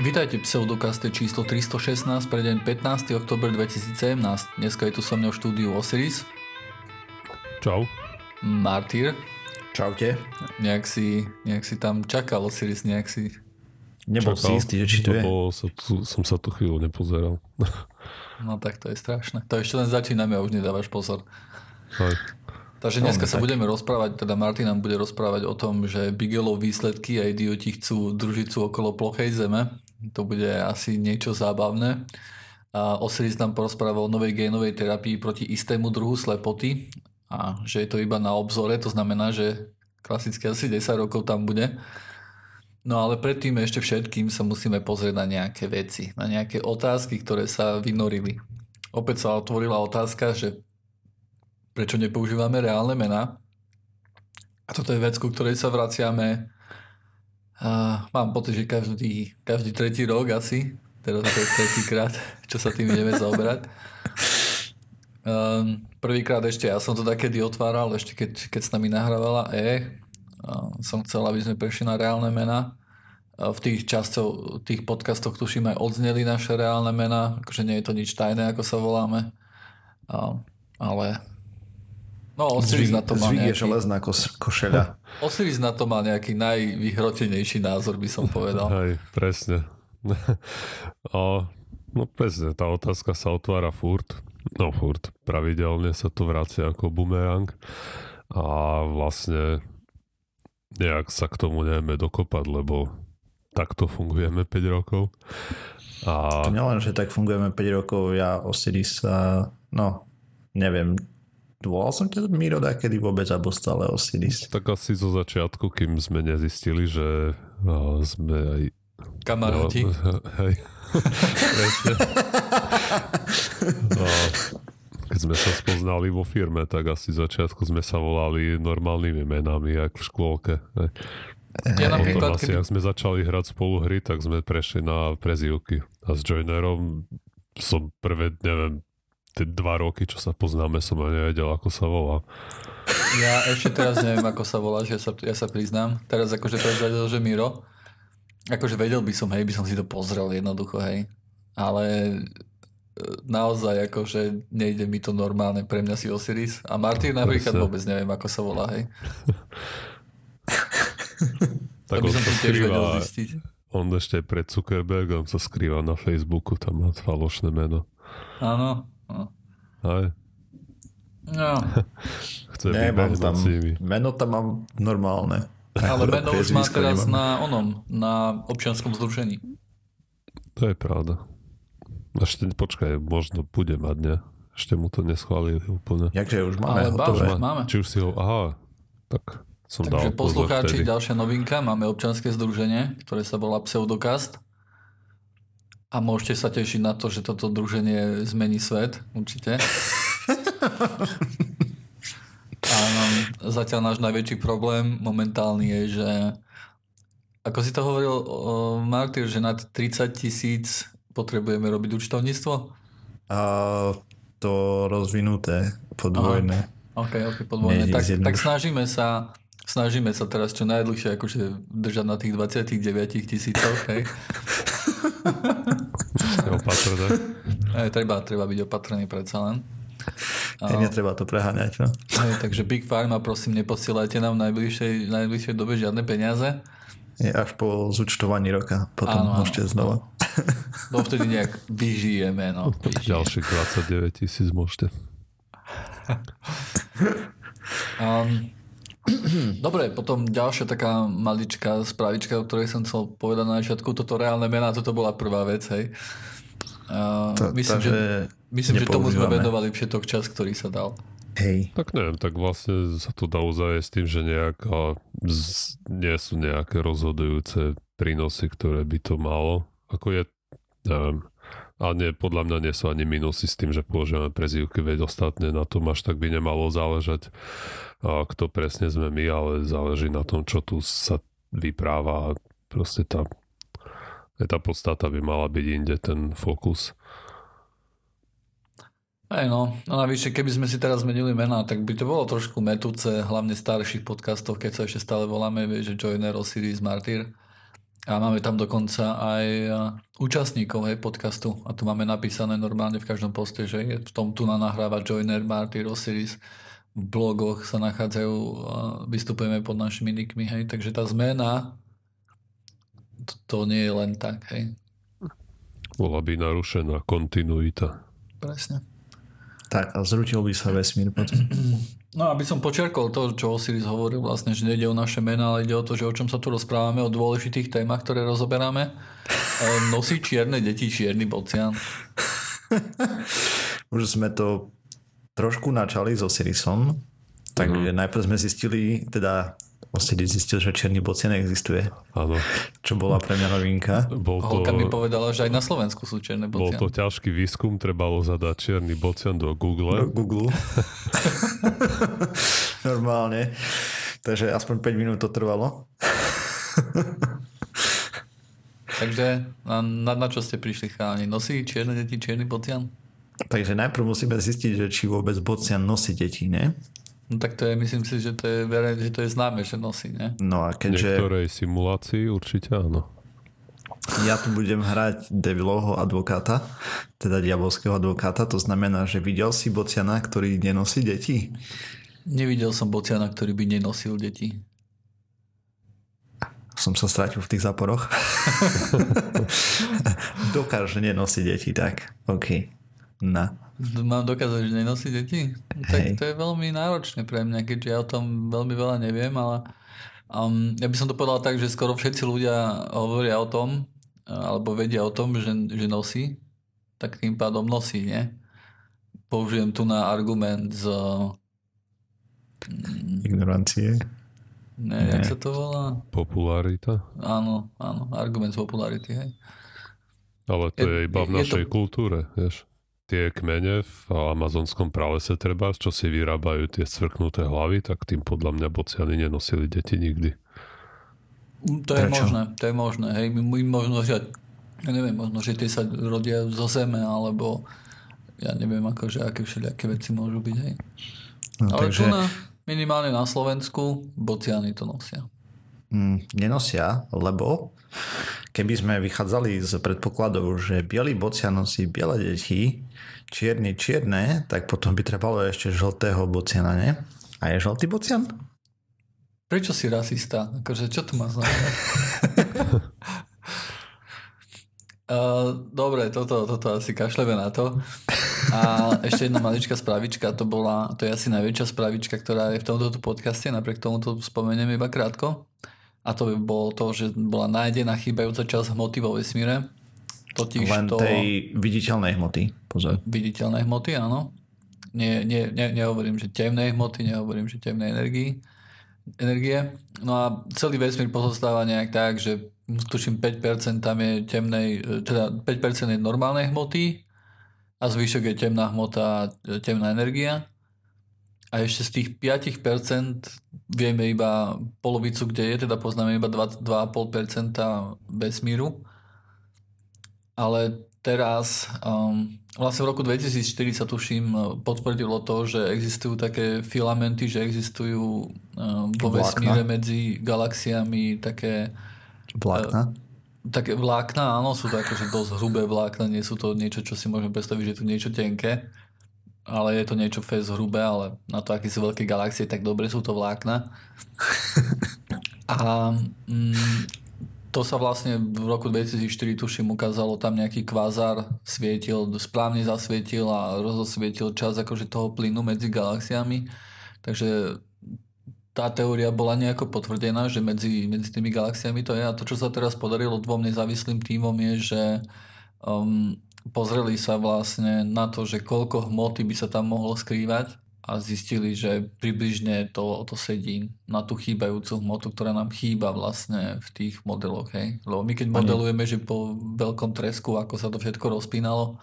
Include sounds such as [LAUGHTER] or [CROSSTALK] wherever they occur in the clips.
Vítajte v pseudokaste číslo 316 pre deň 15. oktober 2017. Dneska je tu so mnou v štúdiu Osiris, Čau. Martyr. Čaute. Nejak si, nejak si tam čakal Osiris, nejak si... Nebol si istý, že či to je. Lebo sa tu, som sa tu chvíľu nepozeral. No tak to je strašné. To ešte len začíname a už nedávaš pozor. Hej. Takže dneska sa tak. budeme rozprávať, teda Martin nám bude rozprávať o tom, že Bigelov výsledky a idioti chcú družicu okolo plochej zeme. To bude asi niečo zábavné. A Osiris nám porozpráva o novej génovej terapii proti istému druhu slepoty a že je to iba na obzore, to znamená, že klasicky asi 10 rokov tam bude. No ale predtým ešte všetkým sa musíme pozrieť na nejaké veci, na nejaké otázky, ktoré sa vynorili. Opäť sa otvorila otázka, že prečo nepoužívame reálne mená. A toto je vec, ku ktorej sa vraciame a mám pocit, že každý, každý tretí rok asi, teraz to je tretíkrát, [LAUGHS] čo sa tým ideme zaoberať. Um, prvýkrát ešte, ja som to takedy otváral, ešte keď, keď s nami nahrávala E, a som chcel, aby sme prešli na reálne mená. V tých častoch, tých podcastoch tuším aj odzneli naše reálne mená, akože nie je to nič tajné, ako sa voláme. A, ale no Osiris na to má nejaký, železná kos- košeľa. [LAUGHS] Osiris na to má nejaký najvyhrotenejší názor, by som povedal. Hej, presne. [LAUGHS] A, no presne, tá otázka sa otvára furt. No furt, pravidelne sa to vracia ako bumerang. A vlastne nejak sa k tomu nevieme dokopať, lebo takto fungujeme 5 rokov. A To nielen, že tak fungujeme 5 rokov, ja Osiris sa, no, neviem, volal som ťa Miro kedy vôbec, alebo stále Osiris. tak asi zo začiatku, kým sme nezistili, že a, sme aj Kamaráti. No, hej. [LAUGHS] No, keď sme sa spoznali vo firme, tak asi v začiatku sme sa volali normálnymi menami, jak v škôlke. hej. Ja A potom napríklad, asi, keby, ak sme začali hrať spolu hry, tak sme prešli na prezývky. A s Joinerom som prvé, neviem, tie dva roky, čo sa poznáme, som ani nevedel, ako sa volá. ja ešte teraz neviem, ako sa volá, že ja sa, ja sa priznám. Teraz akože prezradil, že Miro. Akože vedel by som, hej, by som si to pozrel jednoducho, hej. Ale e, naozaj akože nejde mi to normálne, pre mňa si Osiris. A Martin napríklad vôbec neviem, ako sa volá, hej. [LAUGHS] Tak to by som si tiež vedel zistiť. on ešte pred Zuckerbergom sa skrýva na Facebooku, tam má falošné meno. Áno. Aj, No, chce Nie, mám tam, meno tam mám normálne. ale meno už má teraz nemám. na onom, na občianskom združení. To je pravda. Ešte počkaj, možno bude mať, ne? Ešte mu to neschválili úplne. Jakže už máme Ale hotové. báš, máme. Či už si ho... Aha, tak som Takže dal pozor poslucháči, vtedy. ďalšia novinka, máme občanské združenie, ktoré sa volá Pseudokast. A môžete sa tešiť na to, že toto združenie zmení svet, určite. A zatiaľ náš najväčší problém momentálny je, že ako si to hovoril Martyr, že nad 30 tisíc potrebujeme robiť účtovníctvo? A to rozvinuté, podvojné. OK, OK, podvojné. Tak, tak snažíme sa snažíme sa teraz čo najdlhšie akože držať na tých 29 tisícoch, hej. [LAUGHS] Opatrné. Treba, treba byť opatrný predsa len. Hej, netreba to preháňať, no. Hej, takže Big Pharma, prosím, neposielajte nám v najbližšej, v najbližšej dobe žiadne peniaze. Je až po zúčtovaní roka, potom Áno, môžete znova. No vtedy nejak vyžijeme, no. Vyžijeme. Ďalších 29 tisíc môžete. Um, [CLEARS THROAT] dobre, potom ďalšia taká maličká spravička, o ktorej som chcel povedať na začiatku, toto reálne mená, toto bola prvá vec, hej. Uh, To- myslím, že, myslím, že tomu sme venovali všetok čas, ktorý sa dal. Hej, Tak neviem, tak vlastne sa to dá s tým, že nejaká, z, nie sú nejaké rozhodujúce prínosy, ktoré by to malo. Ako je, neviem, a nie, podľa mňa nie sú ani minusy s tým, že používame prezývky, veď ostatne na tom až tak by nemalo záležať, a kto presne sme my, ale záleží na tom, čo tu sa vypráva a proste tá, aj tá podstata by mala byť inde, ten fokus. Hej no, no navyše, keby sme si teraz zmenili mená, tak by to bolo trošku metúce, hlavne starších podcastoch, keď sa ešte stále voláme, že Joiner, Osiris, Martyr. A máme tam dokonca aj účastníkov hej, podcastu. A tu máme napísané normálne v každom poste, že je v tom tu na nahráva Joiner, Marty, Osiris. V blogoch sa nachádzajú, vystupujeme pod našimi nickmi, hej. Takže tá zmena to, to nie je len tak, hej. Bola by narušená kontinuita. Presne. Tak a zrutil by sa vesmír potom. [CLEARS THROAT] No aby som počerkol to, čo Osiris hovoril vlastne, že nejde o naše mená, ale ide o to, že o čom sa tu rozprávame, o dôležitých témach, ktoré rozoberáme. Nosí čierne deti čierny bocian. [LAUGHS] Už sme to trošku načali s Osirisom, takže mm. najprv sme zistili, teda Osiris zistil, že čierny bocian existuje. Áno. Čo bola pre mňa novinka. Bol to, Holka mi povedala, že aj na Slovensku sú čierne bocian. Bol to ťažký výskum, trebalo zadať čierny bocian do Google. Do Google. [LAUGHS] Normálne. Takže aspoň 5 minút to trvalo. Takže na, na, na čo ste prišli chalani? Nosí čierne deti čierny bocian? Takže najprv musíme zistiť, že či vôbec bocian nosí deti, ne? No tak to je, myslím si, že to je, že to je známe, že nosí, ne? No a keďže... Niektorej simulácii určite áno. Ja tu budem hrať devilovho advokáta, teda diabolského advokáta, to znamená, že videl si Bociana, ktorý nenosí deti? Nevidel som Bociana, ktorý by nenosil deti. Som sa stratil v tých záporoch. [LAUGHS] Dokáže nenosiť deti, tak. OK. Na. Mám dokázať, že nenosí deti? Tak Hej. to je veľmi náročné pre mňa, keďže ja o tom veľmi veľa neviem, ale um, ja by som to povedal tak, že skoro všetci ľudia hovoria o tom, alebo vedia o tom, že, že nosí, tak tým pádom nosí, nie? Použijem tu na argument z... Mm, Ignorancie? Ne, ne, jak sa to volá? Popularita? Áno, áno, argument z popularity, hej. Ale to je, je iba v našej to... kultúre, vieš tie kmene v amazonskom pralese treba, čo si vyrábajú tie scvrknuté hlavy, tak tým podľa mňa bociany nenosili deti nikdy. To je Prečo? možné, to je možné. Hej, my možno, že ja neviem, možno, že tie sa rodia zo zeme, alebo ja neviem, akože aké všelijaké veci môžu byť, hej. No, Ale takže... tu na, minimálne na Slovensku bociany to nosia. Mm, nenosia, lebo keby sme vychádzali z predpokladov, že biely bocian nosí biele deti, čierny čierne, tak potom by trebalo ešte žltého bociana, ne? A je žltý bocian? Prečo si rasista? Akože, čo tu má znamenať? [LAUGHS] Uh, [LAUGHS] dobre, toto, toto asi kašleme na to. A ešte jedna maličká spravička, to bola, to je asi najväčšia spravička, ktorá je v tomto podcaste, napriek tomu to spomeniem iba krátko. A to by bolo to, že bola nájdená chýbajúca časť hmoty vo vesmíre. Totiž Len to... tej viditeľnej hmoty, pozor. Viditeľnej hmoty, áno. Nie, nie, ne, nehovorím, že temnej hmoty, nehovorím, že temnej energii, energie. No a celý vesmír pozostáva nejak tak, že tuším 5% tam je temnej, teda 5% je normálnej hmoty a zvyšok je temná hmota, temná energia a ešte z tých 5% vieme iba polovicu, kde je, teda poznáme iba 2,5% vesmíru. Ale teraz, um, vlastne v roku 2004 sa tuším potvrdilo to, že existujú také filamenty, že existujú um, vo vesmíre medzi galaxiami také vlákna. Uh, také vlákna, áno, sú to akože dosť hrubé vlákna, nie sú to niečo, čo si môžeme predstaviť, že je tu niečo tenké ale je to niečo fest hrubé, ale na to, aké sú veľké galaxie, tak dobre sú to vlákna. A mm, to sa vlastne v roku 2004, tuším, ukázalo, tam nejaký kvázar svietil, správne zasvietil a rozosvietil čas akože toho plynu medzi galaxiami. Takže tá teória bola nejako potvrdená, že medzi, medzi tými galaxiami to je. A to, čo sa teraz podarilo dvom nezávislým týmom je, že um, pozreli sa vlastne na to, že koľko hmoty by sa tam mohlo skrývať a zistili, že približne to, to sedí na tú chýbajúcu hmotu, ktorá nám chýba vlastne v tých modeloch. Hej? Lebo my keď modelujeme, že po veľkom tresku, ako sa to všetko rozpínalo,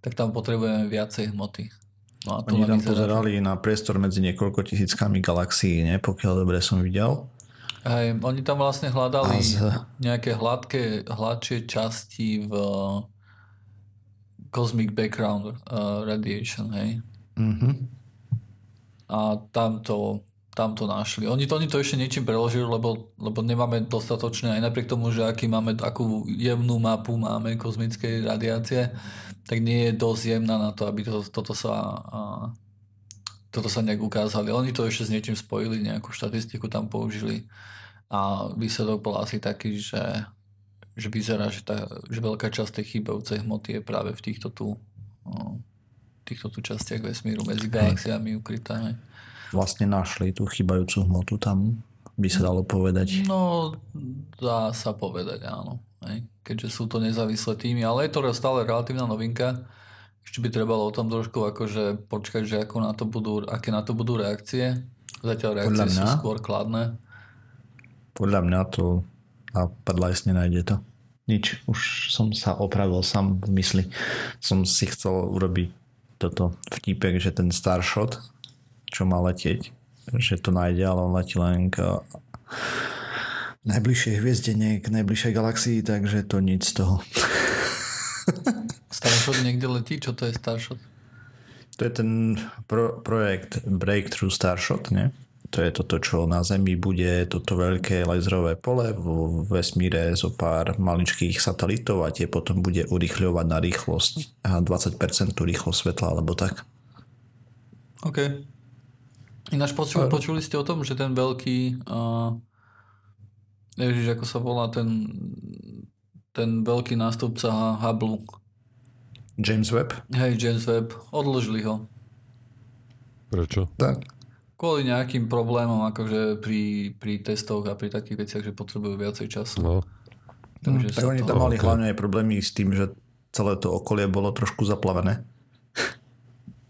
tak tam potrebujeme viacej hmoty. No a Oni tam pozerali na priestor medzi niekoľko tisíckami galaxií, ne? pokiaľ dobre som videl. Hej, oni tam vlastne hľadali z... nejaké hladké, hladšie časti v cosmic background uh, radiation, hej. Mm-hmm. A tam to, tam to našli. Oni to, oni to ešte niečím preložili, lebo, lebo nemáme dostatočne, aj napriek tomu, že aký máme, akú jemnú mapu máme kozmickej radiácie, tak nie je dosť jemná na to, aby to, toto sa a, toto sa nejak ukázali. Oni to ešte s niečím spojili, nejakú štatistiku tam použili a výsledok bol asi taký, že, že vyzerá, že, tá, že veľká časť tej chýbajúcej hmoty je práve v týchto tu, týchto tu častiach vesmíru medzi galaxiami ukrytá vlastne našli tú chybajúcu hmotu tam, by sa dalo povedať. No, dá sa povedať, áno. Hej. Keďže sú to nezávislé týmy, ale je to stále relatívna novinka. Ešte by trebalo o tom trošku akože počkať, že ako na to budú, aké na to budú reakcie. Zatiaľ reakcie mňa, sú skôr kladné. Podľa mňa to a padla nenájde to. Nič, už som sa opravil sám v mysli. Som si chcel urobiť toto vtípek, že ten Starshot čo má letieť, že to nájde, ale on letí len k najbližšej hviezde, nie k najbližšej galaxii, takže to nič z toho. [LAUGHS] Starshot niekde letí? Čo to je Starshot? To je ten pro, projekt Breakthrough Starshot, nie? To je toto, čo na Zemi bude toto veľké laserové pole v vesmíre zo pár maličkých satelitov a tie potom bude urychľovať na rýchlosť a 20% rýchlosť svetla alebo tak. OK. Ináč počuli, počuli ste o tom, že ten veľký uh, Ježiš, ako sa volá ten ten veľký nástupca Hubble. James Webb? Hej, James Webb. Odložili ho. Prečo? Tak. Kvôli nejakým problémom, akože pri, pri testoch a pri takých veciach, že potrebujú viacej času. No. Takže hm, tak oni tam mali okay. hlavne aj problémy s tým, že celé to okolie bolo trošku zaplavené.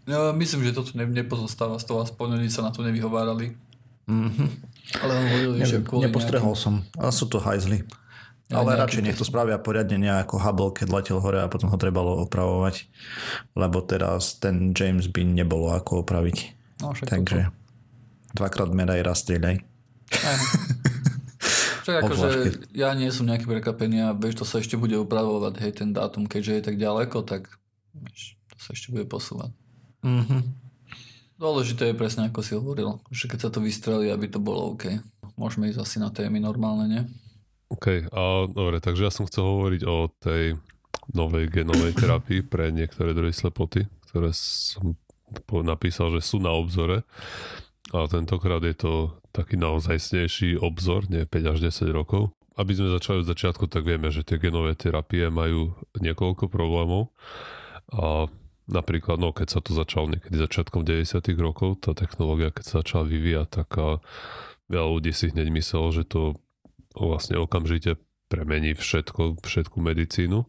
Ja [LAUGHS] myslím, že to tu ne, nepozostáva z toho, aspoň oni sa na to nevyhovárali. Mm-hmm. Ale on hovoril, že kvôli Nepostrehol nejakým... som. A sú to hajzly. Ale radšej nech to spravia poriadne nejako Hubble, keď letel hore a potom ho trebalo opravovať. Lebo teraz ten James by nebolo ako opraviť. No, Takže to. Dvakrát meraj, raz strieľaj. Však akože ja nie som nejaký prekvapený a vieš, to sa ešte bude upravovať, hej, ten dátum, keďže je tak ďaleko, tak vieš, to sa ešte bude posúvať. Mm-hmm. Dôležité je presne ako si hovoril, že keď sa to vystrelí, aby to bolo OK. Môžeme ísť asi na témy normálne, nie? OK, a, dobre, takže ja som chcel hovoriť o tej novej genovej terapii pre niektoré druhy slepoty, ktoré som napísal, že sú na obzore. A tentokrát je to taký naozajstnejší obzor, nie 5 až 10 rokov. Aby sme začali od začiatku, tak vieme, že tie genové terapie majú niekoľko problémov. A napríklad, no keď sa to začalo niekedy začiatkom 90 rokov, tá technológia, keď sa začala vyvíjať, tak veľa ľudí si hneď myslelo, že to vlastne okamžite premení všetko, všetku medicínu,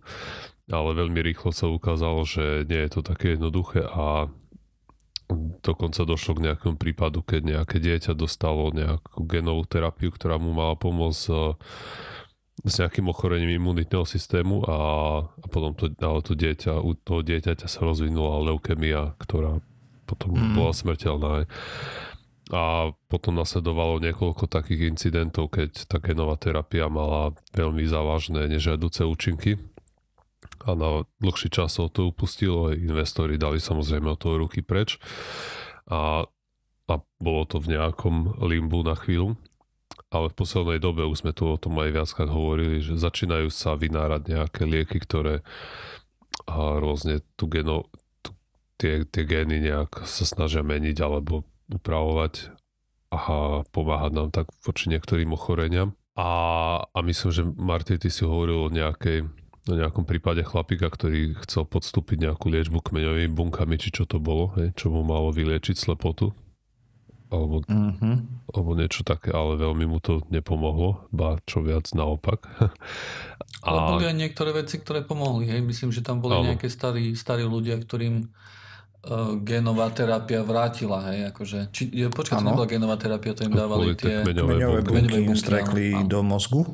ale veľmi rýchlo sa ukázalo, že nie je to také jednoduché a dokonca došlo k nejakému prípadu, keď nejaké dieťa dostalo nejakú genovú terapiu, ktorá mu mala pomôcť s nejakým ochorením imunitného systému a, a potom to, ale to dieťa, u toho dieťaťa sa rozvinula leukemia, ktorá potom mm. bola smrteľná. A potom nasledovalo niekoľko takých incidentov, keď tá genová terapia mala veľmi závažné nežiaduce účinky a na dlhší čas o to upustilo, investori dali samozrejme od toho ruky preč a, a bolo to v nejakom limbu na chvíľu ale v poslednej dobe už sme tu o tom aj viackrát hovorili, že začínajú sa vynárať nejaké lieky, ktoré a rôzne tu geno, tu, tie, tie gény nejak sa snažia meniť alebo upravovať a pomáhať nám tak voči niektorým ochoreniam. A, a myslím, že Marty, ty si hovoril o nejakej o nejakom prípade chlapika, ktorý chcel podstúpiť nejakú liečbu kmeňovými bunkami, či čo to bolo, hej, čo mu malo vyliečiť slepotu alebo, mm-hmm. alebo niečo také, ale veľmi mu to nepomohlo, ba čo viac naopak. [LAUGHS] A... Ale boli aj niektoré veci, ktoré pomohli. Hej? Myslím, že tam boli ale... nejaké starí, starí ľudia, ktorým uh, genová terapia vrátila. Hej? Akože, či, počkaj, to nebola genová terapia, to im dávali tie... Kmeňové bunky, bunky im do mozgu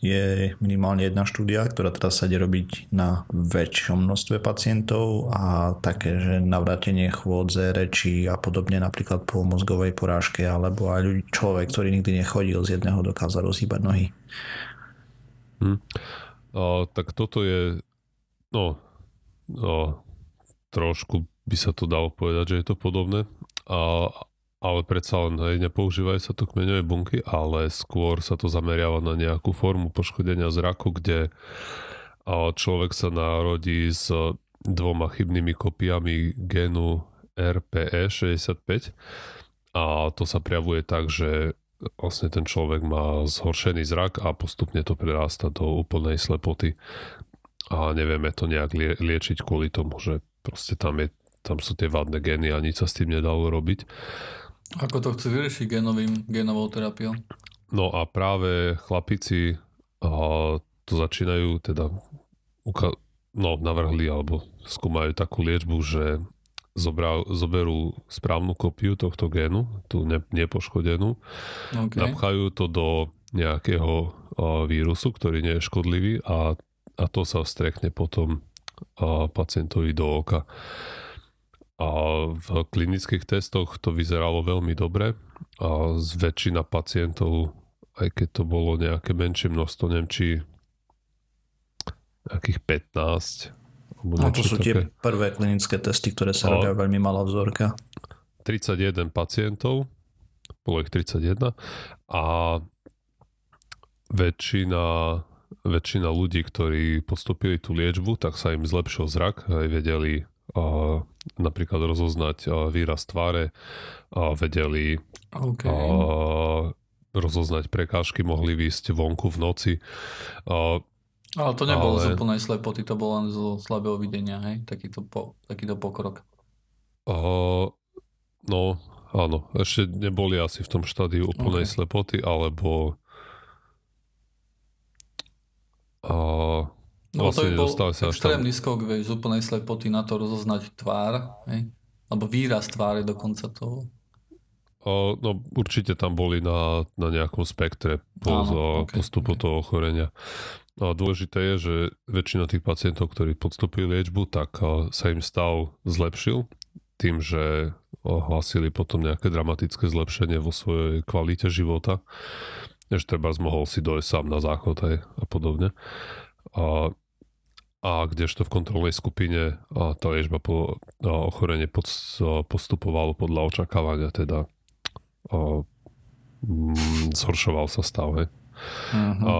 je minimálne jedna štúdia, ktorá teraz sa ide robiť na väčšom množstve pacientov a také, že navrátenie chôdze, reči a podobne napríklad po mozgovej porážke alebo aj ľudí, človek, ktorý nikdy nechodil z jedného dokázal rozhýbať nohy. Hm. A, tak toto je no, no trošku by sa to dalo povedať, že je to podobné a, ale predsa len hej, nepoužívajú sa to kmeňové bunky, ale skôr sa to zameriava na nejakú formu poškodenia zraku, kde človek sa narodí s dvoma chybnými kopiami genu RPE65 a to sa prejavuje tak, že vlastne ten človek má zhoršený zrak a postupne to prerasta do úplnej slepoty a nevieme to nejak lie- liečiť kvôli tomu, že proste tam, je, tam sú tie vadné gény a nič sa s tým nedalo robiť. Ako to chcú vyriešiť genovým, genovou terapiou? No a práve chlapici a to začínajú teda uka- no, navrhli alebo skúmajú takú liečbu, že zobra, zoberú správnu kopiu tohto génu, tú ne, nepoškodenú, okay. napchajú to do nejakého a, vírusu, ktorý nie je škodlivý a, a to sa strekne potom a, pacientovi do oka. A v klinických testoch to vyzeralo veľmi dobre a z väčšina pacientov, aj keď to bolo nejaké menšie množstvo, neviem, či nejakých 15. No to sú také. tie prvé klinické testy, ktoré sa robia veľmi malá vzorka. 31 pacientov, bolo ich 31 a väčšina, väčšina ľudí, ktorí postupili tú liečbu, tak sa im zlepšil zrak, aj vedeli a, napríklad rozoznať a, výraz tváre, a vedeli okay. a, rozoznať prekážky, mohli výjsť vonku v noci. A, ale to nebolo ale... z úplnej slepoty, to bolo len zo slabého videnia, hej? Takýto, po, takýto pokrok. Uh, no, áno. Ešte neboli asi v tom štádiu úplnej okay. slepoty, alebo uh, No vlastne to by bol extrémny tam... skok, vieš, z úplnej slepoty na to rozoznať tvár, hej? Alebo výraz tváre dokonca toho. O, no určite tam boli na, na nejakom spektre po, Áno, okay, postupu okay. toho ochorenia. A dôležité je, že väčšina tých pacientov, ktorí podstúpili liečbu, tak sa im stav zlepšil tým, že ohlasili potom nejaké dramatické zlepšenie vo svojej kvalite života. Ešte treba mohol si dojsť sám na záchod aj a podobne. A, a kdežto v kontrolnej skupine a tá liečba po a ochorenie pod, postupovalo podľa očakávania, teda a, mm, zhoršoval sa stav. Hej. Uh-huh. A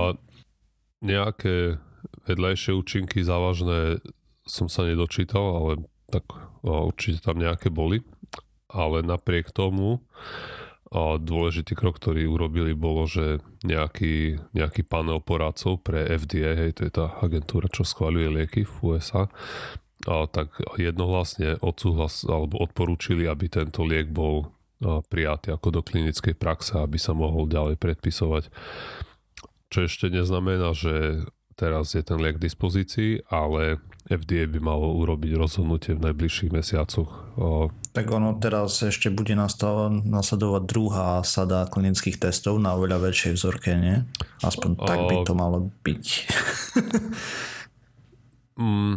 nejaké vedľajšie účinky závažné som sa nedočítal, ale tak o, určite tam nejaké boli. Ale napriek tomu a dôležitý krok, ktorý urobili, bolo, že nejaký, nejaký panel poradcov pre FDA, hej, to je tá agentúra, čo schváľuje lieky v USA, a. Tak jednohlasne odsúhlas, alebo odporúčili, aby tento liek bol prijatý ako do klinickej praxe, aby sa mohol ďalej predpisovať. Čo ešte neznamená, že teraz je ten liek k dispozícii, ale FDA by malo urobiť rozhodnutie v najbližších mesiacoch. Tak ono teraz ešte bude nasledovať druhá sada klinických testov na oveľa väčšej vzorke, nie? Aspoň tak by to malo byť. [LAUGHS] mm,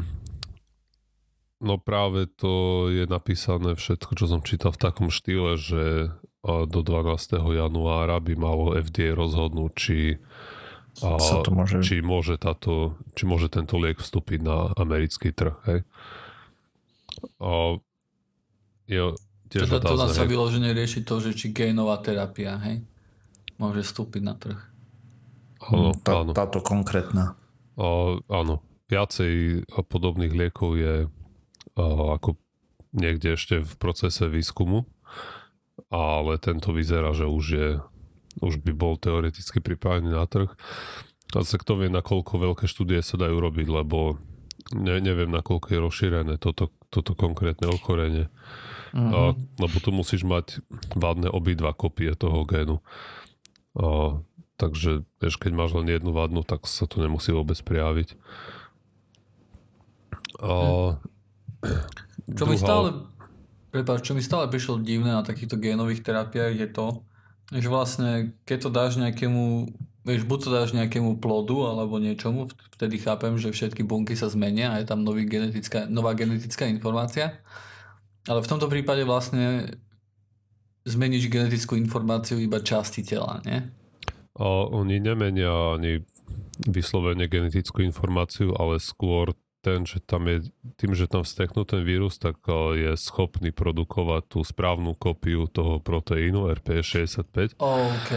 no práve to je napísané všetko, čo som čítal v takom štýle, že do 12. januára by malo FDA rozhodnúť, či a sa to môže... či, môže táto, či môže tento liek vstúpiť na americký trh. Hej? A je tiež teda to sa vyložene rieši to, že či génová terapia hej? môže vstúpiť na trh. Áno, Tá, áno. Táto konkrétna. A, áno. Viacej podobných liekov je a, ako niekde ešte v procese výskumu, ale tento vyzerá, že už je už by bol teoreticky pripravený na trh. A sa kto vie, nakoľko veľké štúdie sa dajú robiť, lebo ne, neviem, nakoľko je rozšírené toto, toto konkrétne ochorenie. Uh-huh. A, lebo tu musíš mať vadné obidva kopie toho génu. A, takže vieš, keď máš len jednu vadnú, tak sa to nemusí vôbec prijaviť. A, čo druhá... mi stále prepáč, čo mi stále prišlo divné na takýchto génových terapiách je to, že vlastne, keď to dáš nejakému, vieš, buď to dáš nejakému plodu alebo niečomu, vtedy chápem, že všetky bunky sa zmenia a je tam nový genetická, nová genetická informácia. Ale v tomto prípade vlastne zmeníš genetickú informáciu iba časti tela, nie? A oni nemenia ani vyslovene genetickú informáciu, ale skôr ten, že tam je, tým, že tam vsteknú ten vírus, tak je schopný produkovať tú správnu kopiu toho proteínu RP65. OK,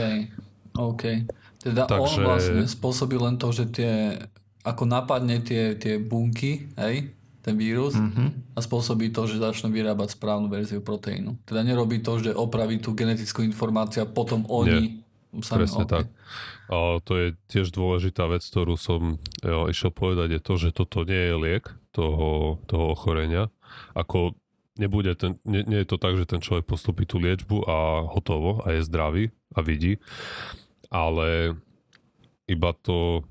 OK. Teda Takže... on vlastne spôsobil len to, že tie, ako napadne tie, tie bunky, hej, ten vírus mm-hmm. a spôsobí to, že začnú vyrábať správnu verziu proteínu. Teda nerobí to, že opraví tú genetickú informáciu a potom oni... Nie, sami, presne okay. tak. A to je tiež dôležitá vec, ktorú som jo, išiel povedať, je to, že toto nie je liek toho, toho ochorenia. Ako nebude ten, nie, nie je to tak, že ten človek postupí tú liečbu a hotovo a je zdravý a vidí, ale iba to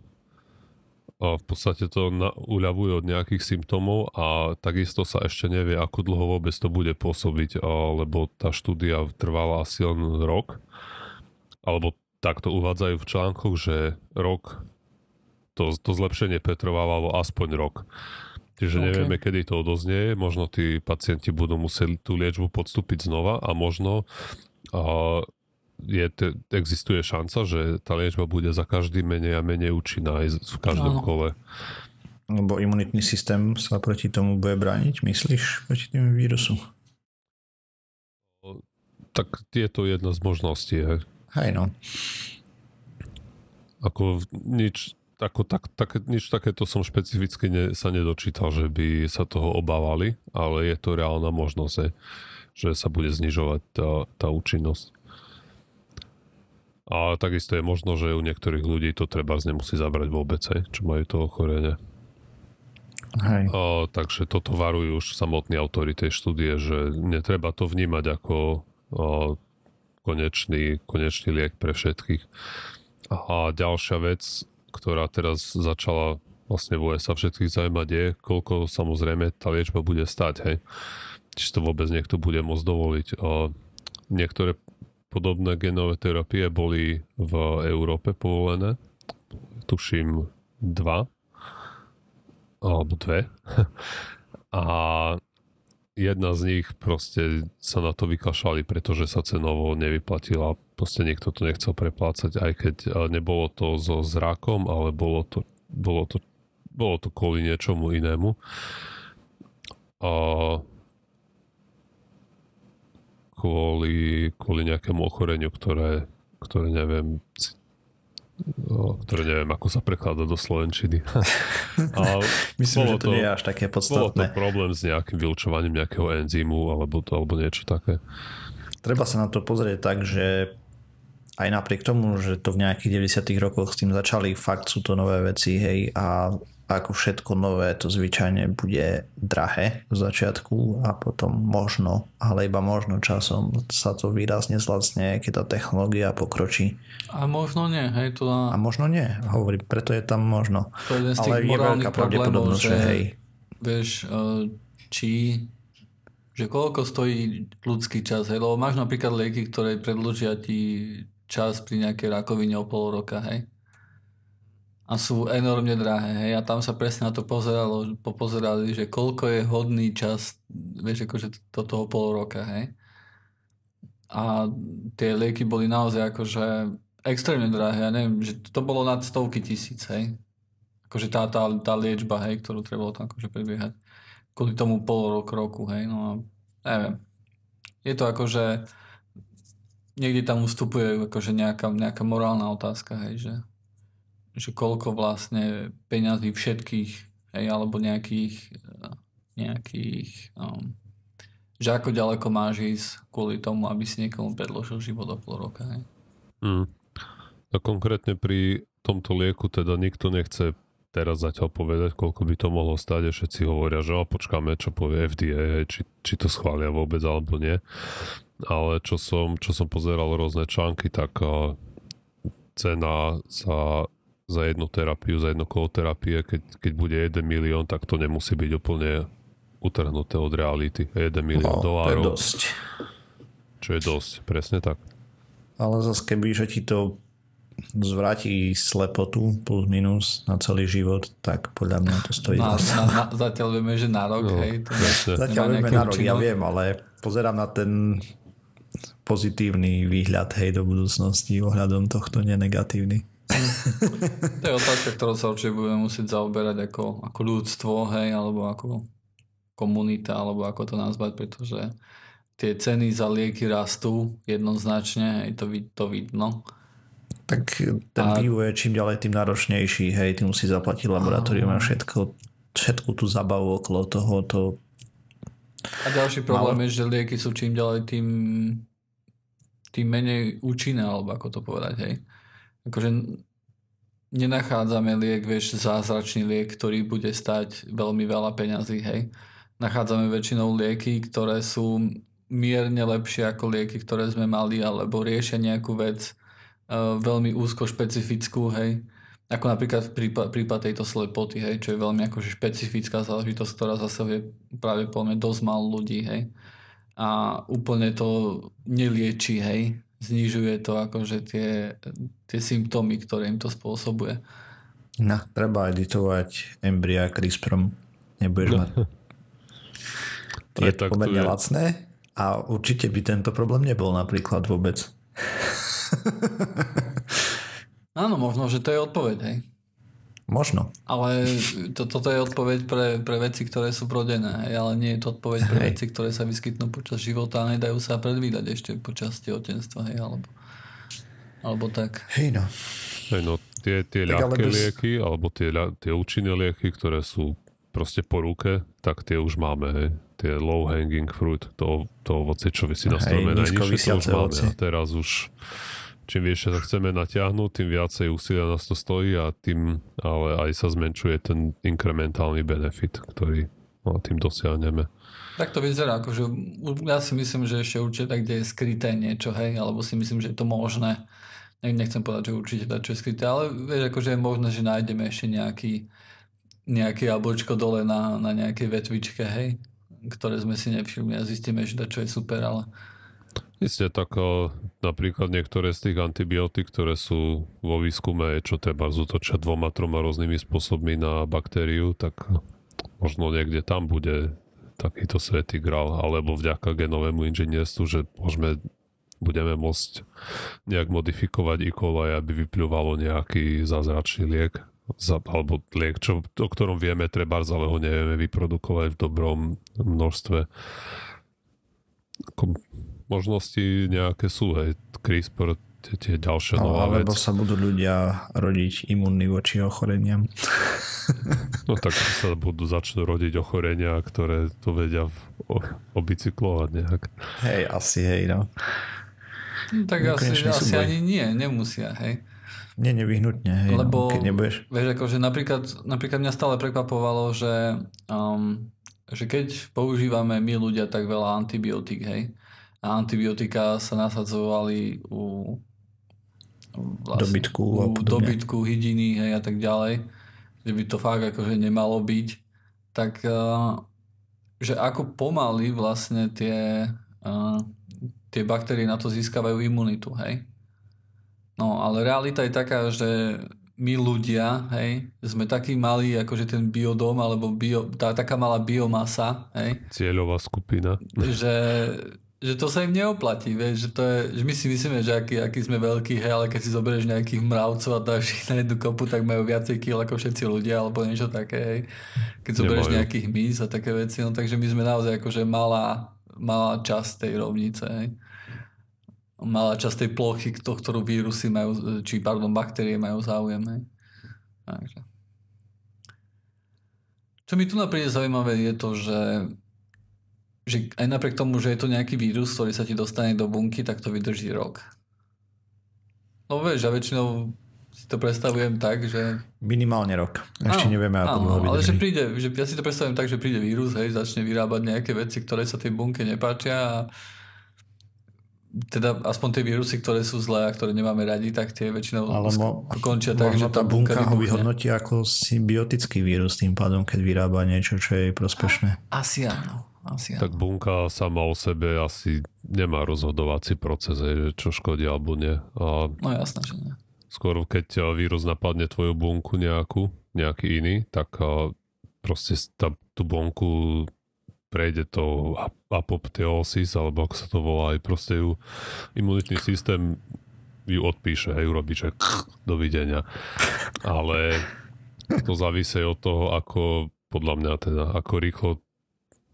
v podstate to na, uľavuje od nejakých symptómov a takisto sa ešte nevie, ako dlho vôbec to bude pôsobiť, lebo tá štúdia trvala asi len rok, alebo takto uvádzajú v článkoch, že rok to, to zlepšenie pretrvávalo aspoň rok. Čiže okay. nevieme, kedy to odoznie. Možno tí pacienti budú musieť tú liečbu podstúpiť znova a možno a je, te, existuje šanca, že tá liečba bude za každý menej a menej účinná aj v každom no. kole. Lebo imunitný systém sa proti tomu bude brániť, myslíš, proti tým vírusu? Tak je to jedna z možností. Hej, hej no. Ako nič, ako tak, tak, nič takéto som špecificky ne, sa nedočítal, že by sa toho obávali, ale je to reálna možnosť, že sa bude znižovať tá, tá účinnosť. A takisto je možno, že u niektorých ľudí to treba nemusí zabrať vôbec, hej, čo majú to ochorenie. Hej. A, takže toto varujú už samotní autori tej štúdie, že netreba to vnímať ako a, konečný, konečný liek pre všetkých. A ďalšia vec, ktorá teraz začala vlastne v USA všetkých zaujímať je, koľko samozrejme tá liečba bude stať, hej. Či to vôbec niekto bude môcť dovoliť. A niektoré podobné genové terapie boli v Európe povolené. Tuším dva alebo dve. [LAUGHS] A jedna z nich proste sa na to vykašľali, pretože sa cenovo nevyplatila. Proste niekto to nechcel preplácať, aj keď nebolo to so zrakom, ale bolo to, bolo to, bolo to kvôli niečomu inému. A kvôli, kvôli nejakému ochoreniu, ktoré, ktoré neviem, ktoré neviem, ako sa prekladá do Slovenčiny. [LAUGHS] A Myslím, že to, to nie je až také podstatné. Bolo to problém s nejakým vylúčovaním nejakého enzymu alebo, to, alebo niečo také. Treba sa na to pozrieť tak, že aj napriek tomu, že to v nejakých 90 rokoch s tým začali, fakt sú to nové veci, hej, a ako všetko nové, to zvyčajne bude drahé v začiatku a potom možno, ale iba možno časom sa to výrazne zlacne, keď tá technológia pokročí. A možno nie, hej, to... A možno nie, hovorím, preto je tam možno. To je ale je veľká pravdepodobnosť, že, že hej. Vieš, eh, či že koľko stojí ľudský čas, hej, lebo máš napríklad lieky, ktoré predlžia ti čas pri nejakej rakovine o pol roka, hej a sú enormne drahé. Hej? A tam sa presne na to pozeralo, popozerali, že koľko je hodný čas, vieš, akože do toho pol roka. Hej? A tie lieky boli naozaj akože extrémne drahé. Ja neviem, že to bolo nad stovky tisíc. Hej? Akože tá, tá, tá liečba, hej, ktorú trebalo tam akože prebiehať. Kvôli tomu pol rok, roku. Hej? No a neviem. Je to akože niekde tam ustupuje akože nejaká, nejaká morálna otázka, hej, že že koľko vlastne peňazí všetkých, hej, alebo nejakých, nejakých um, že ako ďaleko máš ísť kvôli tomu, aby si niekomu predložil život o pol roka. Hej. Mm. No konkrétne pri tomto lieku teda nikto nechce teraz zatiaľ povedať, koľko by to mohlo stať a všetci hovoria, že počkáme, čo povie FDA, či, či to schvália vôbec alebo nie. Ale čo som, čo som pozeral rôzne články, tak uh, cena za za jednu terapiu, za jedno kolo terapie, keď, keď bude 1 milión, tak to nemusí byť úplne utrhnuté od reality. 1 milión no, dolárov. To je dosť. Čo je dosť, presne tak. Ale zase keby, že ti to zvráti slepotu plus minus na celý život, tak podľa mňa to stojí na, na, na, Zatiaľ vieme, že na rok, no, hej. To zatiaľ vieme na rok, ja viem, ale pozerám na ten pozitívny výhľad, hej, do budúcnosti ohľadom tohto nenegatívny. [LAUGHS] to je otázka, ktorou sa určite budeme musieť zaoberať ako, ako ľudstvo, hej, alebo ako komunita, alebo ako to nazvať, pretože tie ceny za lieky rastú jednoznačne, hej, to, to vidno. Tak ten a... vývoj je čím ďalej tým náročnejší, hej, ty musí zaplatiť laboratórium a všetko, všetku tú zabavu okolo toho, to... A ďalší problém Malo... je, že lieky sú čím ďalej tým tým menej účinné, alebo ako to povedať, hej. Akože nenachádzame liek, vieš, zázračný liek, ktorý bude stať veľmi veľa peňazí, hej. Nachádzame väčšinou lieky, ktoré sú mierne lepšie ako lieky, ktoré sme mali, alebo riešia nejakú vec uh, veľmi úzko špecifickú, hej. Ako napríklad prípad, prípad tejto slepoty, hej, čo je veľmi akože špecifická záležitosť, ktorá zase vie práve po dosť málo ľudí, hej a úplne to nelieči, hej. Znižuje to akože tie, tie symptómy, ktoré im to spôsobuje. No, treba editovať embria CRISPRom. Nebudeš no. [LAUGHS] mať... Je to pomerne je... lacné a určite by tento problém nebol napríklad vôbec. [LAUGHS] Áno, možno, že to je odpoveď, hej. Možno. Ale to, toto je odpoveď pre, pre veci, ktoré sú prodené, ale nie je to odpoveď pre hej. veci, ktoré sa vyskytnú počas života a nedajú sa predvídať ešte počas tehotenstva, hej, alebo, alebo tak. Hej no. Hej no, tie, tie tak ľahké bez... lieky, alebo tie, tie účinné lieky, ktoré sú proste po ruke, tak tie už máme, hej. Tie low hanging fruit, to, to ovoce, čo vysí na strome najnižšie, to už máme. A teraz už čím vyššie sa chceme natiahnuť, tým viacej úsilia nás to stojí a tým ale aj sa zmenšuje ten inkrementálny benefit, ktorý no, tým dosiahneme. Tak to vyzerá, akože ja si myslím, že ešte určite tak, kde je skryté niečo, hej, alebo si myslím, že je to možné. Nechcem povedať, že určite tak, čo je skryté, ale vieš, akože je možné, že nájdeme ešte nejaký, nejaký jablčko dole na, na nejakej vetvičke, hej, ktoré sme si nevšimli a zistíme, že to čo je super, ale Isté, tak napríklad niektoré z tých antibiotík, ktoré sú vo výskume, čo treba zútočia dvoma, troma rôznymi spôsobmi na baktériu, tak možno niekde tam bude takýto svetý gral, alebo vďaka genovému inžinierstvu, že môžeme, budeme môcť nejak modifikovať E. coli, aby vypľúvalo nejaký zázračný liek, za, alebo liek, čo, o ktorom vieme, treba, ale ho nevieme vyprodukovať v dobrom množstve možnosti nejaké sú, hej, CRISPR, tie, tie ďalšie no, nová alebo vec. sa budú ľudia rodiť imunní voči ochoreniam. No tak sa budú začnú rodiť ochorenia, ktoré to vedia o, obicyklovať nejak. Hej, asi hej, no. no tak asi, asi ani nie, nemusia, hej. Nie, nevyhnutne, hej. No, Lebo, no, keď nebudeš... vieš, akože napríklad, napríklad mňa stále prekvapovalo, že, um, že keď používame my ľudia tak veľa antibiotík, hej, a antibiotika sa nasadzovali u, vlastne, dobytku, u dobytku, hydiny hej, a tak ďalej, že by to fakt akože nemalo byť, tak uh, že ako pomaly vlastne tie, uh, tie baktérie na to získavajú imunitu, hej. No, ale realita je taká, že my ľudia, hej, sme takí malí, akože ten biodom, alebo bio, tá, taká malá biomasa, hej. Cieľová skupina. Že že to sa im neoplatí, vieš, že to je, že my si myslíme, že aký, aký sme veľkí, hej, ale keď si zoberieš nejakých mravcov a dáš ich na jednu kopu, tak majú viacej kil ako všetci ľudia, alebo niečo také, hej. Keď zoberieš Nemajú. nejakých mys a také veci, no takže my sme naozaj akože malá, malá časť tej rovnice, hej. Malá časť tej plochy, to, ktorú vírusy majú, či pardon, baktérie majú záujem, hej. Takže. Čo mi tu napríklad zaujímavé je to, že že aj napriek tomu, že je to nejaký vírus, ktorý sa ti dostane do bunky, tak to vydrží rok. No vieš, ja väčšinou si to predstavujem tak, že... Minimálne rok. Ešte áno, nevieme, ako dlho. Ale že príde, že ja si to predstavujem tak, že príde vírus, hej, začne vyrábať nejaké veci, ktoré sa tej bunke nepáčia a teda aspoň tie vírusy, ktoré sú zlé a ktoré nemáme radi, tak tie väčšinou Ale mo- končia tak, že tá bunka, bunka ho vyhodnotí ako symbiotický vírus tým pádom, keď vyrába niečo, čo je prospešné. Asi áno. Asi tak áno. bunka sama o sebe asi nemá rozhodovací proces, že čo škodí alebo nie. A no jasné, že nie. Skôr keď vírus napadne tvoju bunku nejakú, nejaký iný, tak proste tá, tú bunku prejde to apopteosis, alebo ako sa to volá, aj proste ju imunitný systém ju odpíše, hej, urobí, že dovidenia. Ale to závisí od toho, ako podľa mňa teda, ako rýchlo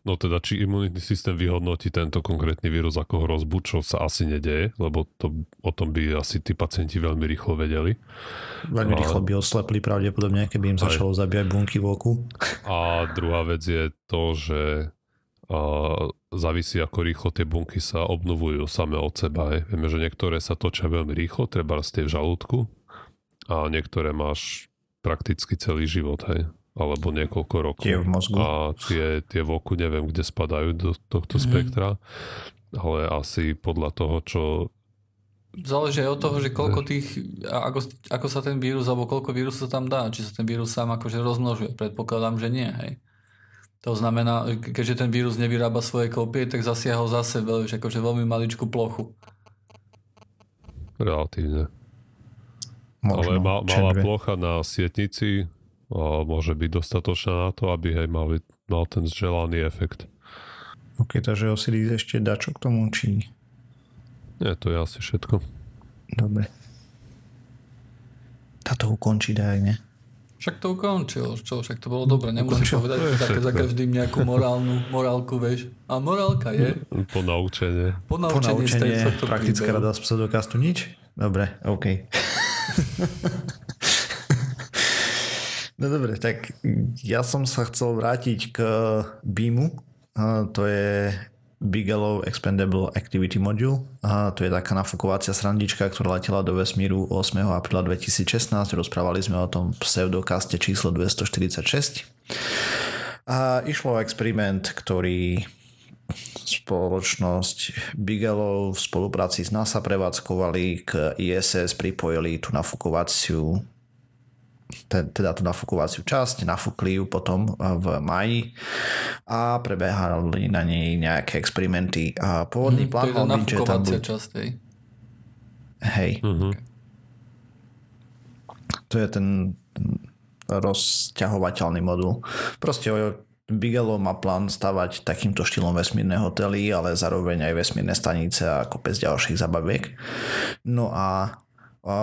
No teda, či imunitný systém vyhodnotí tento konkrétny vírus ako hrozbu, čo sa asi nedeje, lebo to, o tom by asi tí pacienti veľmi rýchlo vedeli. Veľmi a, rýchlo by oslepli pravdepodobne, keby im začalo zabíjať bunky v oku. A druhá vec je to, že a, závisí ako rýchlo tie bunky sa obnovujú same od seba. Hej. Vieme, že niektoré sa točia veľmi rýchlo, treba ste v žalúdku a niektoré máš prakticky celý život. Hej alebo niekoľko rokov. Tie v mozgu. A tie, tie v oku neviem, kde spadajú do tohto mm. spektra, ale asi podľa toho, čo Záleží aj od toho, že koľko tých, ako, ako sa ten vírus, alebo koľko vírusu sa tam dá, či sa ten vírus sám akože rozmnožuje. Predpokladám, že nie, hej. To znamená, keďže ten vírus nevyrába svoje kópie, tak zasiahol zase veľmi, akože veľmi maličkú plochu. Relatívne. Možno, Ale ma, malá plocha na sietnici môže byť dostatočná na to, aby hej mali, mal ten želaný efekt. Ok, takže Osiris ešte dá čo k tomu, či... Nie, to je asi všetko. Dobre. Táto ukončí, daj, ne? Však to ukončil, čo? Však to bolo dobre. Nemusíš povedať také za každým nejakú morálnu morálku, vieš. A morálka je... Po naučenie. Po naučenie, po naučenie praktická rada z pseudokastu nič? Dobre, OK. [LAUGHS] No dobre, tak ja som sa chcel vrátiť k Beamu. To je Bigelow Expendable Activity Module. To je taká nafukovacia srandička, ktorá letela do vesmíru 8. apríla 2016. Rozprávali sme o tom pseudokaste číslo 246. A išlo o experiment, ktorý spoločnosť Bigelow v spolupráci s NASA prevádzkovali k ISS, pripojili tú nafukovaciu teda tú nafukovaciu časť, nafúkli ju potom v maji a prebehali na nej nejaké experimenty. A pôvodný mm, plán to je byť, že tam bude... časť, hej. Hej. Mm-hmm. To je ten rozťahovateľný modul. Proste Bigelow má plán stavať takýmto štýlom vesmírne hotely, ale zároveň aj vesmírne stanice a kopec ďalších zabaviek. No a, a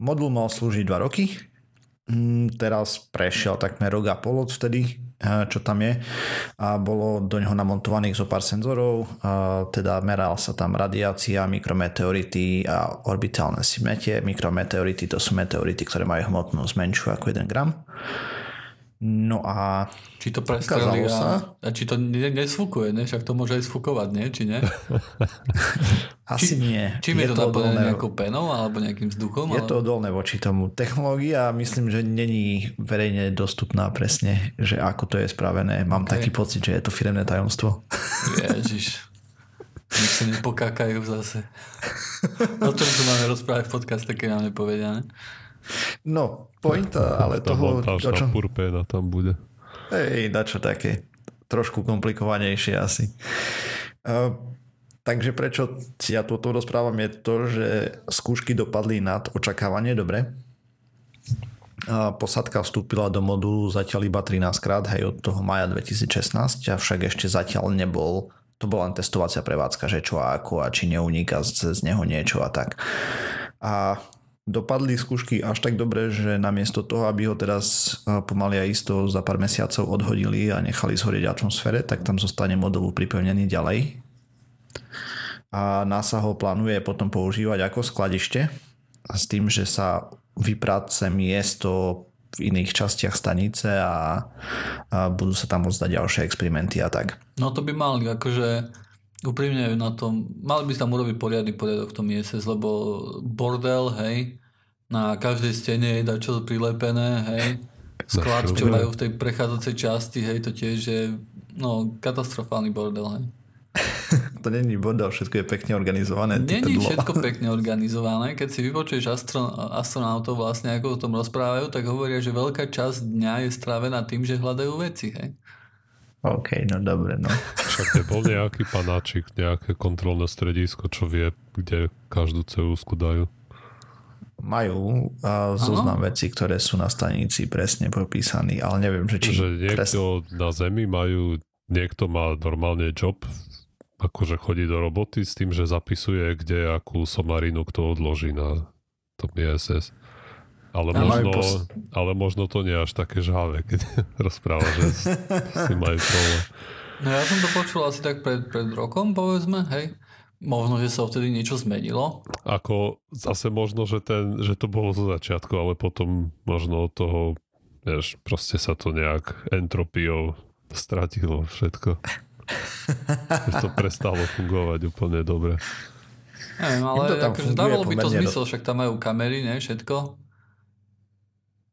modul mal slúžiť 2 roky teraz prešiel takmer rok a pol od vtedy, eh, čo tam je a bolo do neho namontovaných zo pár senzorov, a teda meral sa tam radiácia, mikrometeority a orbitálne symetie. Mikrometeority to sú meteority, ktoré majú hmotnosť menšiu ako 1 gram No a... Či to prestrelí a, a či to nesfúkuje, ne? Však to môže aj sfúkovať, nie? Či nie? [LAUGHS] Asi či, nie. Čím je, je to, to naplnené nejakou penou alebo nejakým vzduchom? Je ale... to odolné voči tomu. Technológia myslím, že není verejne dostupná presne, že ako to je spravené. Mám okay. taký pocit, že je to firemné tajomstvo. Ježiš. Nech sa nepokákajú zase. [LAUGHS] O čom tu máme rozprávať v podcaste, keď nám nepovedia, ne? No, pointa, [LAUGHS] ale tá toho... Tá čo... purpéna tam bude. Hej, čo také trošku komplikovanejšie asi. Uh, takže prečo ja toto rozprávam je to, že skúšky dopadli nad očakávanie dobre. A posadka vstúpila do modulu zatiaľ iba 13 krát, hej, od toho maja 2016, avšak ešte zatiaľ nebol to bola len testovacia prevádzka, že čo a ako a či neuniká z, z neho niečo a tak. A dopadli skúšky až tak dobre, že namiesto toho, aby ho teraz pomaly a isto za pár mesiacov odhodili a nechali zhorieť atmosfére, tak tam zostane modulu pripevnený ďalej. A NASA ho plánuje potom používať ako skladište s tým, že sa vyprace miesto v iných častiach stanice a, a budú sa tam môcť dať ďalšie experimenty a tak. No to by mali, akože úprimne na tom, mali by sa tam urobiť poriadny poriadok v tom ISS, lebo bordel, hej, na každej stene je dačo prilepené, hej, [LAUGHS] sklad, čo majú v tej prechádzajúcej časti, hej, to tiež je, no, katastrofálny bordel, hej. [LAUGHS] to není bordel, všetko je pekne organizované. Není všetko [LAUGHS] pekne organizované. Keď si vypočuješ astro, astronautov vlastne, ako o tom rozprávajú, tak hovoria, že veľká časť dňa je strávená tým, že hľadajú veci, hej. OK, no dobre, no. Však je bol nejaký panáčik, nejaké kontrolné stredisko, čo vie, kde každú celúsku dajú. Majú a zoznam veci, ktoré sú na stanici presne popísaný, ale neviem, že či... Že niekto presne... na Zemi majú, niekto má normálne job akože chodí do roboty s tým, že zapisuje, kde akú somarinu kto odloží na tom ISS. Ale možno, pos... ale možno to nie je až také žhavé, keď [LAUGHS] rozpráva, že si majú problém. No ja som to počul asi tak pred, pred rokom, povedzme, hej. Možno, že sa vtedy niečo zmenilo. Ako zase možno, že, ten, že to bolo zo začiatku, ale potom možno od toho, vieš, proste sa to nejak entropiou stratilo všetko. že to prestalo fungovať úplne dobre. Neviem, ale akože dávalo by to zmysel, však tam majú kamery, ne, všetko.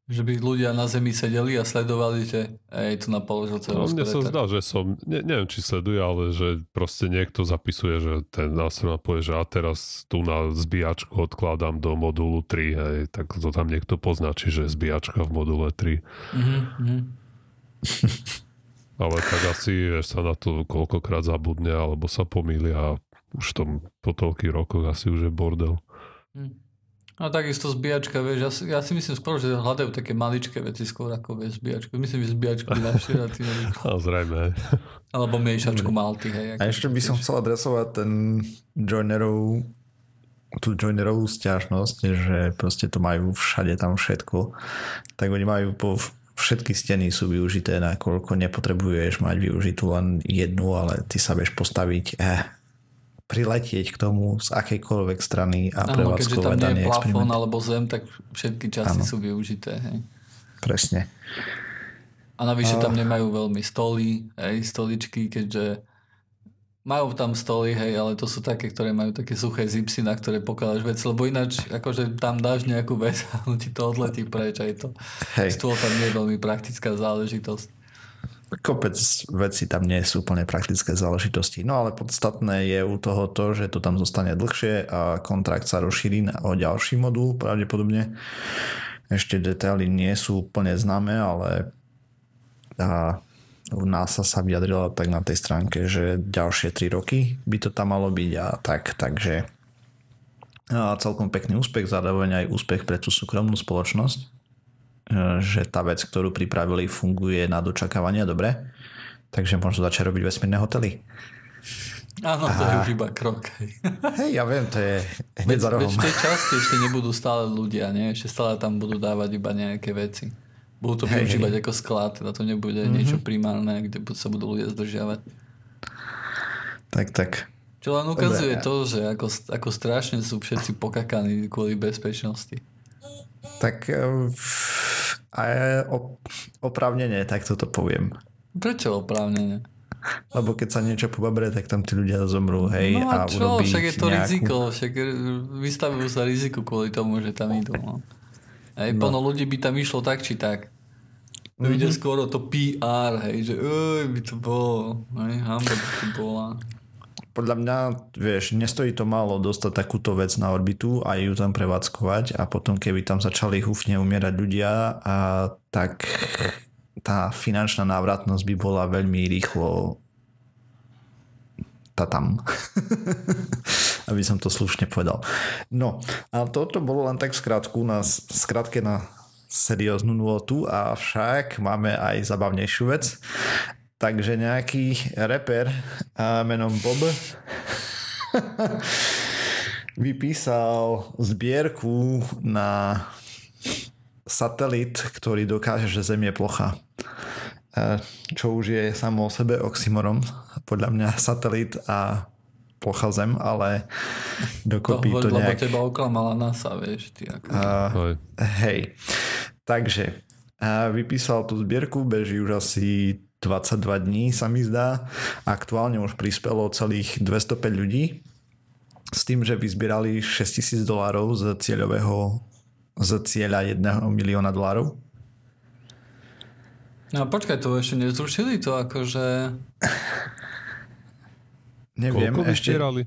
Že by ľudia na zemi sedeli a sledovali, že ej, tu na položil celú no, Mne sa zdá, že som, ne, neviem, či sleduje, ale že proste niekto zapisuje, že ten astronaut povie, že a teraz tu na zbíjačku odkladám do modulu 3, hej, tak to tam niekto poznačí, že zbíjačka v module 3. Mm-hmm. [LAUGHS] ale tak asi vieš, sa na to koľkokrát zabudne, alebo sa pomýlia a už tom po toľkých rokoch asi už je bordel. Mm. A takisto zbíjačka, vieš, ja si, ja si myslím skôr, že hľadajú také maličké veci skôr ako vieš, zbíjačku. Myslím, že zbíjačku by na tým. [LAUGHS] A zrejme. Alebo miešačku malty. Hej, a ešte by som chcel adresovať ten joinerov tú joinerovú stiažnosť, že proste to majú všade tam všetko. Tak oni majú po všetky steny sú využité, nakoľko nepotrebuješ mať využitú len jednu, ale ty sa vieš postaviť eh, priletieť k tomu z akejkoľvek strany a ano, prevádzkovať tam nie je plafón alebo zem, tak všetky časti ano. sú využité. Hej. Presne. A navyše a... tam nemajú veľmi stoly, hej, stoličky, keďže majú tam stoly, hej, ale to sú také, ktoré majú také suché zipsy, na ktoré pokladáš vec, lebo ináč, akože tam dáš nejakú vec [LAUGHS] a ti to odletí preč, aj to. Hej. Stôl tam nie je veľmi praktická záležitosť kopec veci tam nie sú úplne praktické záležitosti. No ale podstatné je u toho to, že to tam zostane dlhšie a kontrakt sa rozšíri o ďalší modul pravdepodobne. Ešte detaily nie sú úplne známe, ale a NASA sa vyjadrila tak na tej stránke, že ďalšie 3 roky by to tam malo byť a tak, takže a celkom pekný úspech, zároveň aj úspech pre tú súkromnú spoločnosť, že tá vec, ktorú pripravili, funguje na dočakávanie dobre. Takže môžu začať robiť vesmírne hotely. Áno, to a... je už iba krok. Hej, ja viem, to je hneď za rohom. v tej časti ešte nebudú stále ľudia, nie? Ešte stále tam budú dávať iba nejaké veci. Budú to hej, využívať ako sklad, teda to nebude mm-hmm. niečo primárne, kde sa budú ľudia zdržiavať. Tak, tak. Čo len ukazuje Dobre. to, že ako, ako strašne sú všetci pokakaní kvôli bezpečnosti. Tak a oprávnenie, tak toto poviem. Prečo oprávnenie? Lebo keď sa niečo pobabrie, tak tam tí ľudia zomrú, hej. No a, a čo, však je to nejakú... riziko, však vystavujú sa riziku kvôli tomu, že tam idú. No. Hej, no. plno ľudí by tam išlo tak či tak. To mm-hmm. ide skoro to PR, hej, že oj, by to bolo, hej, hamba by to bola podľa mňa, vieš, nestojí to málo dostať takúto vec na orbitu a ju tam prevádzkovať a potom keby tam začali húfne umierať ľudia a tak tá finančná návratnosť by bola veľmi rýchlo tá tam. [LAUGHS] Aby som to slušne povedal. No, a toto bolo len tak skrátku na, skrátke na serióznu nôtu, avšak máme aj zabavnejšiu vec. Takže nejaký reper menom Bob [LAUGHS] vypísal zbierku na satelit, ktorý dokáže, že Zem je plocha. Čo už je samo o sebe oxymorom. Podľa mňa satelit a plocha Zem, ale dokopy to, to nejak... Lebo teba oklamala NASA, vieš. Ty ako... uh, hej. Takže vypísal tú zbierku, beží už asi 22 dní sa mi zdá. Aktuálne už prispelo celých 205 ľudí s tým, že vyzbierali 6000 dolárov z cieľového z cieľa 1 milióna dolárov. No počkaj, to ešte nezrušili to akože... [LAUGHS] Neviem, Koľko ešte... vyzbierali?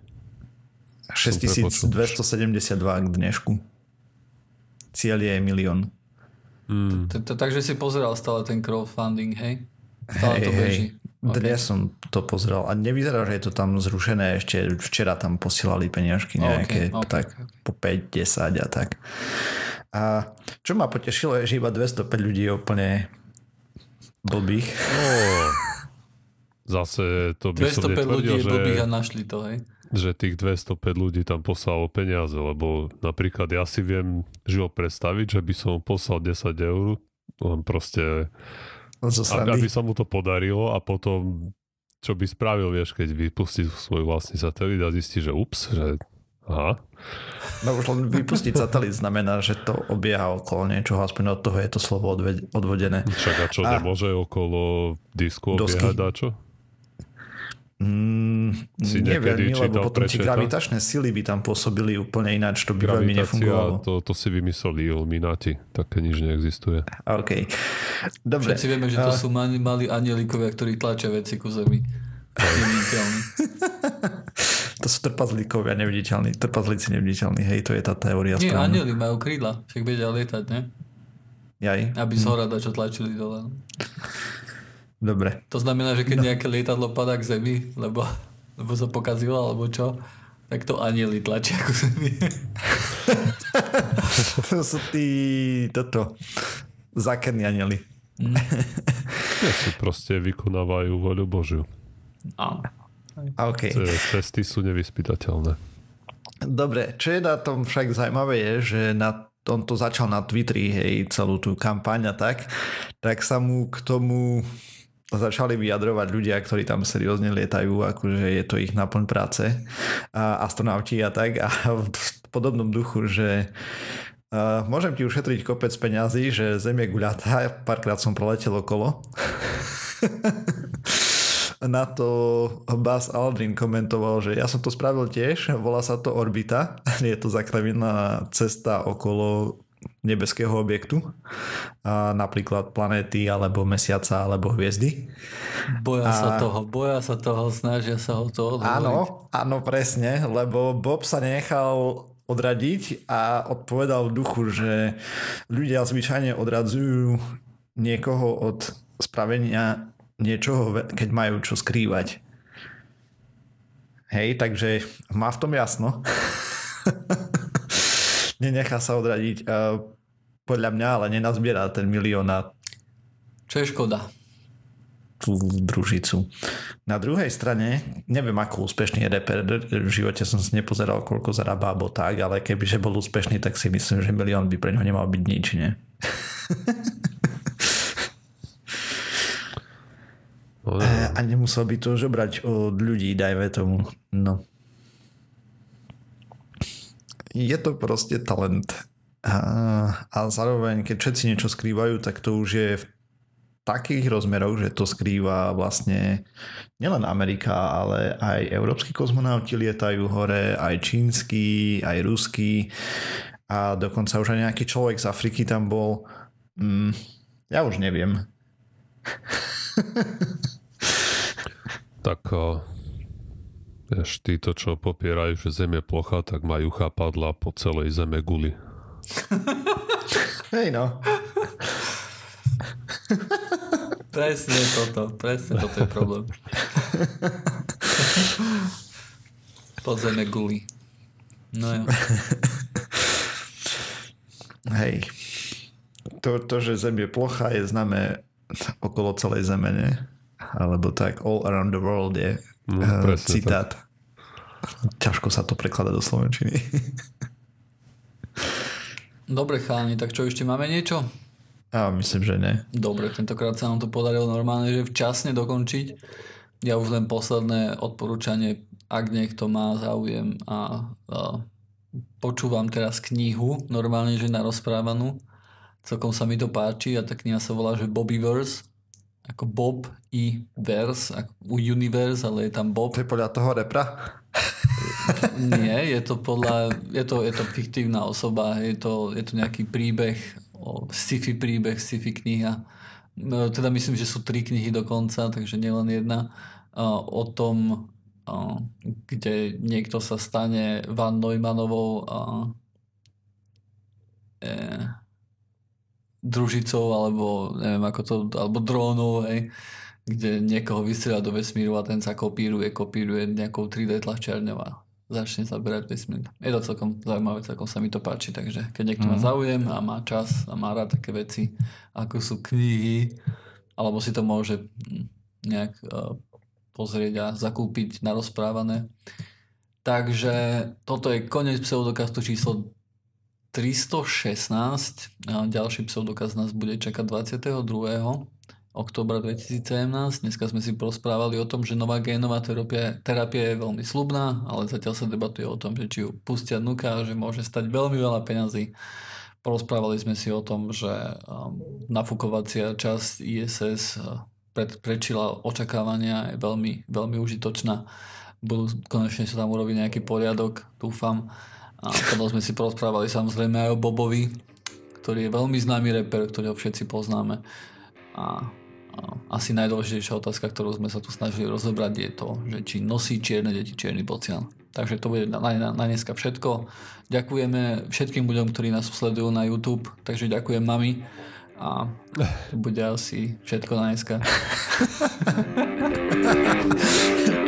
6272 k dnešku. Cieľ je milión. Hmm. Takže si pozeral stále ten crowdfunding, hej? Stále to beží. Okay. Dnes som to pozrel a nevyzerá, že je to tam zrušené. Ešte včera tam posielali peniažky nejaké, okay, okay, tak okay. po 5, 10 a tak. A čo ma potešilo je, že iba 205 ľudí je úplne blbých. Oh. zase to by som 205 ľudí netvrdil, je blbých a našli to, hej. že tých 205 ľudí tam poslalo peniaze, lebo napríklad ja si viem živo predstaviť, že by som poslal 10 eur, len proste, aby, srandy. aby sa mu to podarilo a potom čo by spravil, vieš, keď vypustí svoj vlastný satelit a zistí, že ups, že aha, No už len vypustiť satelit znamená, že to obieha okolo niečoho, aspoň od toho je to slovo odved- odvodené. však a čo A- nemôže okolo disku Dosky. obiehať dačo? Mm, Si nie niekedy veľmi, lebo čítal potom prečeta? gravitačné sily by tam pôsobili úplne ináč, to by veľmi nefungovalo. To, to si vymysleli Illuminati, také nič neexistuje. OK. Dobre. Všetci vieme, že to sú mali, mali anielikovia, ktorí tlačia veci ku zemi. [LAUGHS] To sú trpazlíkovia neviditeľní, trpazlíci neviditeľní, hej, to je tá teória Nie, správna. anieli majú krídla, však vedia lietať, ne? Jaj, Aby z hora čo tlačili dole. No. dobre. To znamená, že keď nejaké lietadlo padá k zemi, lebo, lebo sa pokazilo, alebo čo, tak to anieli tlačia ku zemi. [LAUGHS] to sú tí, toto, zákerní anieli. [LAUGHS] Ja si proste vykonávajú voľu Božiu. A OK. Ce- Cesty sú nevyspytateľné. Dobre, čo je na tom však zaujímavé je, že na on to začal na Twitteri, hej, celú tú kampaň a tak, tak sa mu k tomu začali vyjadrovať ľudia, ktorí tam seriózne lietajú, akože je to ich náplň práce, a astronauti a tak a v podobnom duchu, že uh, môžem ti ušetriť kopec peňazí, že Zem je guľatá, párkrát som proletel okolo. [LAUGHS] Na to Buzz Aldrin komentoval, že ja som to spravil tiež, volá sa to orbita, [LAUGHS] je to zakravená cesta okolo nebeského objektu, a napríklad planéty, alebo mesiaca, alebo hviezdy. Boja sa A- toho, boja sa toho, snažia sa ho to odhovoriť. Áno, áno, presne, lebo Bob sa nechal odradiť a odpovedal v duchu, že ľudia zvyčajne odradzujú niekoho od spravenia niečoho, keď majú čo skrývať. Hej, takže má v tom jasno. [LAUGHS] Nenechá sa odradiť. Podľa mňa ale nenazbiera ten milión na Čo je škoda? tú družicu. Na druhej strane, neviem ako úspešný je reper, v živote som si nepozeral, koľko zarába alebo tak, ale kebyže bol úspešný, tak si myslím, že milión by pre ňo nemal byť nič, nie? A nemusel by to žobrať od ľudí, dajme tomu. No. Je to proste talent. A, a zároveň, keď všetci niečo skrývajú, tak to už je v takých rozmeroch, že to skrýva vlastne nielen Amerika, ale aj európsky kozmonauti lietajú hore, aj čínsky, aj ruský a dokonca už aj nejaký človek z Afriky tam bol. Mm, ja už neviem. Tak vieš, títo, čo popierajú, že Zem je plocha, tak majú chápadla po celej Zeme guli. [LAUGHS] Hej no. [LAUGHS] Presne toto, presne toto je problém. [LAUGHS] Podzemné guly. No jo. Hej. To, to, že Zem je plocha, je známe okolo celej Zeme, nie? Alebo tak all around the world je No, uh, citát. Ťažko sa to prekladá do Slovenčiny. [LAUGHS] Dobre chalani, tak čo ešte máme niečo? A myslím, že ne. Dobre, tentokrát sa nám to podarilo normálne, že včasne dokončiť. Ja už len posledné odporúčanie, ak niekto má záujem a, a počúvam teraz knihu, normálne, že na rozprávanú. Celkom sa mi to páči a tá kniha sa volá, že Bobbyverse, ako Bob i Verse, ako u Universe, ale je tam Bob. To je podľa toho repra? Nie, je to podľa, je to, je to fiktívna osoba, je to, je to nejaký príbeh, o, sci-fi príbeh, sci-fi kniha. No, Teda myslím, že sú tri knihy dokonca, takže nielen jedna. O tom, kde niekto sa stane Van Neumannovou a, e, družicou, alebo neviem ako to, alebo drónov, hej, kde niekoho vystrieľa do vesmíru a ten sa kopíruje, kopíruje nejakou 3D tlačiarňou a začne zaberať vesmír. Je to celkom zaujímavé, celkom sa mi to páči, takže keď niekto má záujem a má čas a má rád také veci, ako sú knihy, alebo si to môže mm, nejak uh, pozrieť a zakúpiť na rozprávané. Takže toto je koniec pseudokastu číslo 316. A ďalší pseudokaz nás bude čakať 22. oktobra 2017. Dneska sme si porozprávali o tom, že nová génová terapia, terapia je veľmi slubná, ale zatiaľ sa debatuje o tom, že či ju pustia dnuka, že môže stať veľmi veľa peňazí. Porozprávali sme si o tom, že um, nafúkovacia časť ISS uh, pred, prečila očakávania je veľmi, veľmi užitočná. Budú, konečne sa tam urobiť nejaký poriadok, dúfam. A potom sme si porozprávali samozrejme aj o Bobovi, ktorý je veľmi známy reper, ktorého všetci poznáme. A, a asi najdôležitejšia otázka, ktorú sme sa tu snažili rozobrať, je to, že či nosí čierne deti čierny bocian. Takže to bude na, na, na dneska všetko. Ďakujeme všetkým ľuďom, ktorí nás sledujú na YouTube, takže ďakujem mami a to bude asi všetko na dneska. [LAUGHS]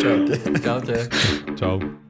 Čaute. Čaute. Čau.